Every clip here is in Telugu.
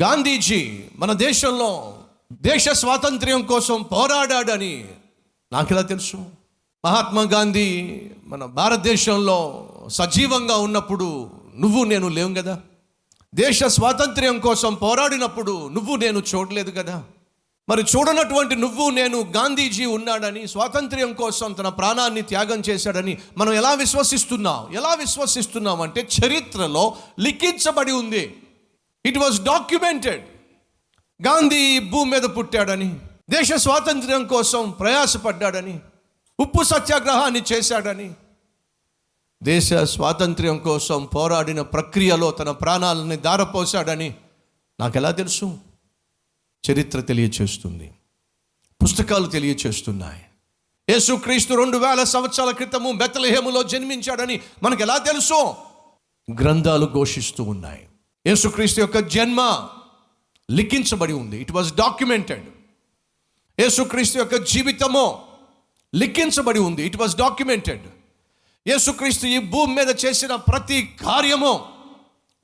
గాంధీజీ మన దేశంలో దేశ స్వాతంత్ర్యం కోసం పోరాడాడని నాకు ఎలా తెలుసు? మహాత్మా గాంధీ మన భారతదేశంలో సజీవంగా ఉన్నప్పుడు నువ్వు నేను లేవు కదా దేశ స్వాతంత్ర్యం కోసం పోరాడినప్పుడు నువ్వు నేను చూడలేదు కదా మరి చూడనటువంటి నువ్వు నేను గాంధీజీ ఉన్నాడని స్వాతంత్ర్యం కోసం తన ప్రాణాన్ని త్యాగం చేశాడని మనం ఎలా విశ్వసిస్తున్నాం? ఎలా విశ్వసిస్తున్నాం అంటే చరిత్రలో లిఖించబడి ఉంది. ఇట్ వాజ్ డాక్యుమెంటెడ్ గాంధీ భూమి మీద పుట్టాడని దేశ స్వాతంత్ర్యం కోసం ప్రయాసపడ్డాడని ఉప్పు సత్యాగ్రహాన్ని చేశాడని దేశ స్వాతంత్ర్యం కోసం పోరాడిన ప్రక్రియలో తన ప్రాణాలని దారపోశాడని నాకు ఎలా తెలుసు? చరిత్ర తెలియచేస్తుంది. పుస్తకాలు తెలియచేస్తున్నాయి. యేసుక్రీస్తు రెండు వేల సంవత్సరాల క్రితము బెత్తలహేములో జన్మించాడని మనకు ఎలా తెలుసు? గ్రంథాలు ఘోషిస్తూ ఉన్నాయి. యేసుక్రీస్తు యొక్క జన్మ లిఖించబడి ఉంది. ఇట్ వాజ్ డాక్యుమెంటెడ్ యేసుక్రీస్తు యొక్క జీవితము లిఖించబడి ఉంది. ఇట్ వాజ్ డాక్యుమెంటెడ్ యేసుక్రీస్తు ఈ భూమి మీద చేసిన ప్రతి కార్యము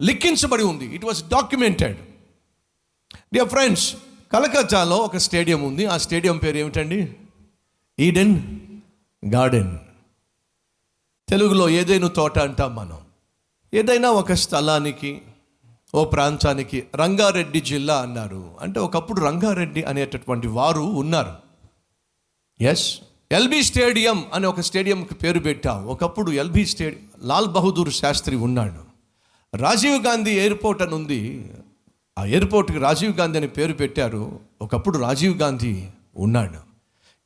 లిఖించబడి ఉంది. It was documented dear friends కలకత్తాలో ఒక స్టేడియం ఉంది. ఆ స్టేడియం పేరు ఏమిటండి? ఈడెన్ గార్డెన్ తెలుగులో ఏదైనా తోట అంటాం మనం. ఏదైనా ఒక స్థలానికి ఓ ప్రాంతానికి రంగారెడ్డి జిల్లా అన్నారు. అంటే ఒకప్పుడు రంగారెడ్డి అనేటటువంటి వారు ఉన్నారు. ఎస్ ఎల్బీ స్టేడియం అనే ఒక స్టేడియంకి పేరు పెట్టాం ఒకప్పుడు ఎల్బీ స్టేడియం లాల్ బహదూర్ శాస్త్రి ఉన్నాడు. రాజీవ్ గాంధీ ఎయిర్పోర్ట్ అని ఉంది. ఆ ఎయిర్పోర్ట్కి రాజీవ్ గాంధీ అని పేరు పెట్టారు. ఒకప్పుడు రాజీవ్ గాంధీ ఉన్నాడు.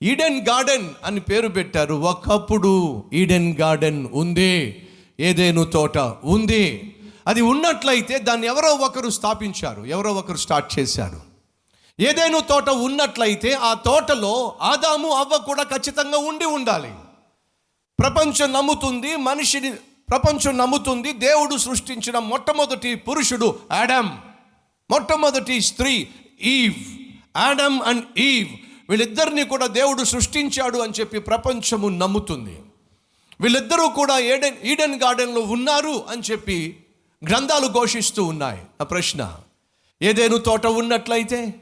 ఈడెన్ గార్డెన్ అని పేరు పెట్టారు. ఒకప్పుడు ఈడెన్ గార్డెన్ ఉంది. ఏదేను తోట ఉంది. అది ఉన్నట్లయితే దాన్ని ఎవరో ఒకరు స్థాపించారు ఎవరో ఒకరు స్టార్ట్ చేశారు. ఏదైనా తోట ఉన్నట్లయితే ఆ తోటలో ఆదాము అవ్వ కూడా ఖచ్చితంగా ఉండి ఉండాలి. ప్రపంచం నమ్ముతుంది మనిషిని ప్రపంచం నమ్ముతుంది దేవుడు సృష్టించిన మొట్టమొదటి పురుషుడు యాడమ్ మొట్టమొదటి స్త్రీ ఈవ్ యాడమ్ అండ్ ఈవ్. వీళ్ళిద్దరిని కూడా దేవుడు సృష్టించాడు అని చెప్పి ప్రపంచము నమ్ముతుంది. వీళ్ళిద్దరూ కూడా ఏడెన్ ఈడెన్ గార్డెన్లో ఉన్నారు అని చెప్పి గ్రంథాలు ఘోషిస్తూ ఉన్నాయి. ఆ ప్రశ్న ఏదేను తోట ఉన్నట్లయితే?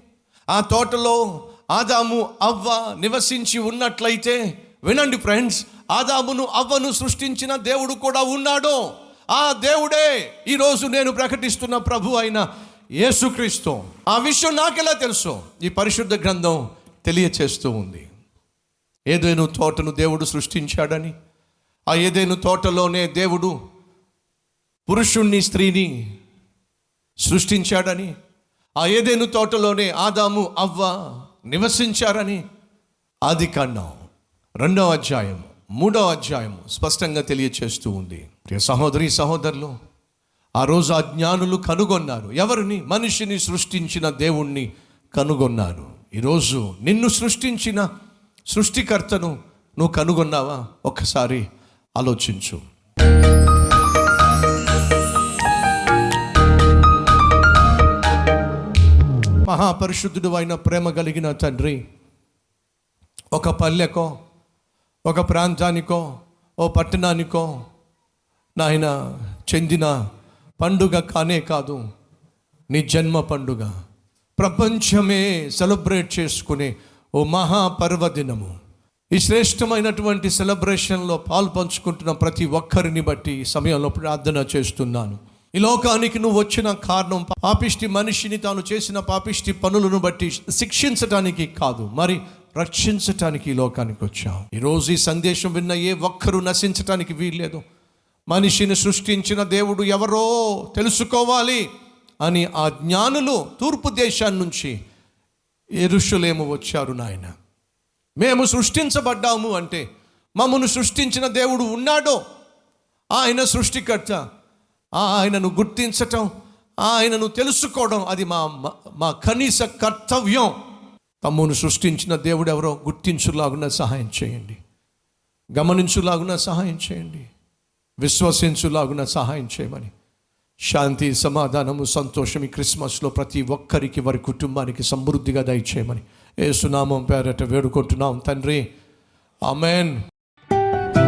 ఆ తోటలో ఆదాము అవ్వ నివసించి ఉన్నట్లయితే? వినండి ఫ్రెండ్స్ ఆదామును అవ్వను సృష్టించిన దేవుడు కూడా ఉన్నాడు. ఆ దేవుడే ఈరోజు నేను ప్రకటిస్తున్న ప్రభు అయిన యేసుక్రీస్తు. ఆ విషయం నాకెలా తెలుసు? ఈ పరిశుద్ధ గ్రంథం తెలియచేస్తూ ఉంది. ఏదైనా తోటను దేవుడు సృష్టించాడని? ఆ ఏదైనా తోటలోనే దేవుడు పురుషుణ్ణి స్త్రీని సృష్టించాడని ఆ ఏదైనా తోటలోనే ఆదాము అవ్వ నివసించారని ఆది కాండం రెండవ అధ్యాయం మూడవ అధ్యాయం స్పష్టంగా తెలియచేస్తూ ఉంది. సహోదరి సహోదరులు ఆ రోజు ఆ జ్ఞానులు కనుగొన్నారు. ఎవరిని? మనిషిని సృష్టించిన దేవుణ్ణి కనుగొన్నారు. ఈరోజు నిన్ను సృష్టించిన సృష్టికర్తను నువ్వు కనుగొన్నావా? ఒక్కసారి ఆలోచించు. మహాపరిశుద్ధుడు అయిన ప్రేమ కలిగిన తండ్రి. ఒక పల్లెకో ఒక ప్రాంతానికో ఓ పట్టణానికో నాయన చెందిన పండుగ కానే కాదు నీ జన్మ పండుగ. ప్రపంచమే సెలబ్రేట్ చేసుకునే ఓ మహాపర్వదినము. ఈ శ్రేష్టమైనటువంటి సెలబ్రేషన్లో పాల్పంచుకుంటున్న ప్రతి ఒక్కరిని బట్టి ఈ సమయంలో ప్రార్థన చేస్తున్నాను. ఈ లోకానికి నువ్వు వచ్చిన కారణం పాపిష్టి మనిషిని తాను చేసిన పాపిష్టి పనులను బట్టి శిక్షించటానికి కాదు మరి రక్షించటానికి ఈ లోకానికి వచ్చావు. ఈరోజు ఈ సందేశం విన్న ఏ ఒక్కరూ నశించటానికి వీల్లేదు. మనిషిని సృష్టించిన దేవుడు ఎవరో తెలుసుకోవాలి అని ఆ జ్ఞానులు తూర్పు దేశాన్ని నుంచి ఎరుషులేము వచ్చారు నాయన. మేము సృష్టించబడ్డాము అంటే మమ్మను సృష్టించిన దేవుడు ఉన్నాడో ఆయన సృష్టికర్త ఆయనను గుర్తించటం ఆయనను తెలుసుకోవడం అది మా మా కనీస కర్తవ్యం. తమ్మును సృష్టించిన దేవుడు ఎవరో గుర్తించులాగున సహాయం చేయండి. గమనించులాగున సహాయం చేయండి. విశ్వసించులాగున సహాయం చేయమని. శాంతి సమాధానము సంతోషం ఈ క్రిస్మస్లో ప్రతి ఒక్కరికి వారి కుటుంబానికి సమృద్ధిగా దయచేయమని. ఏ సునామం పేరట వేడుకుంటున్నాం తండ్రి. అమెన్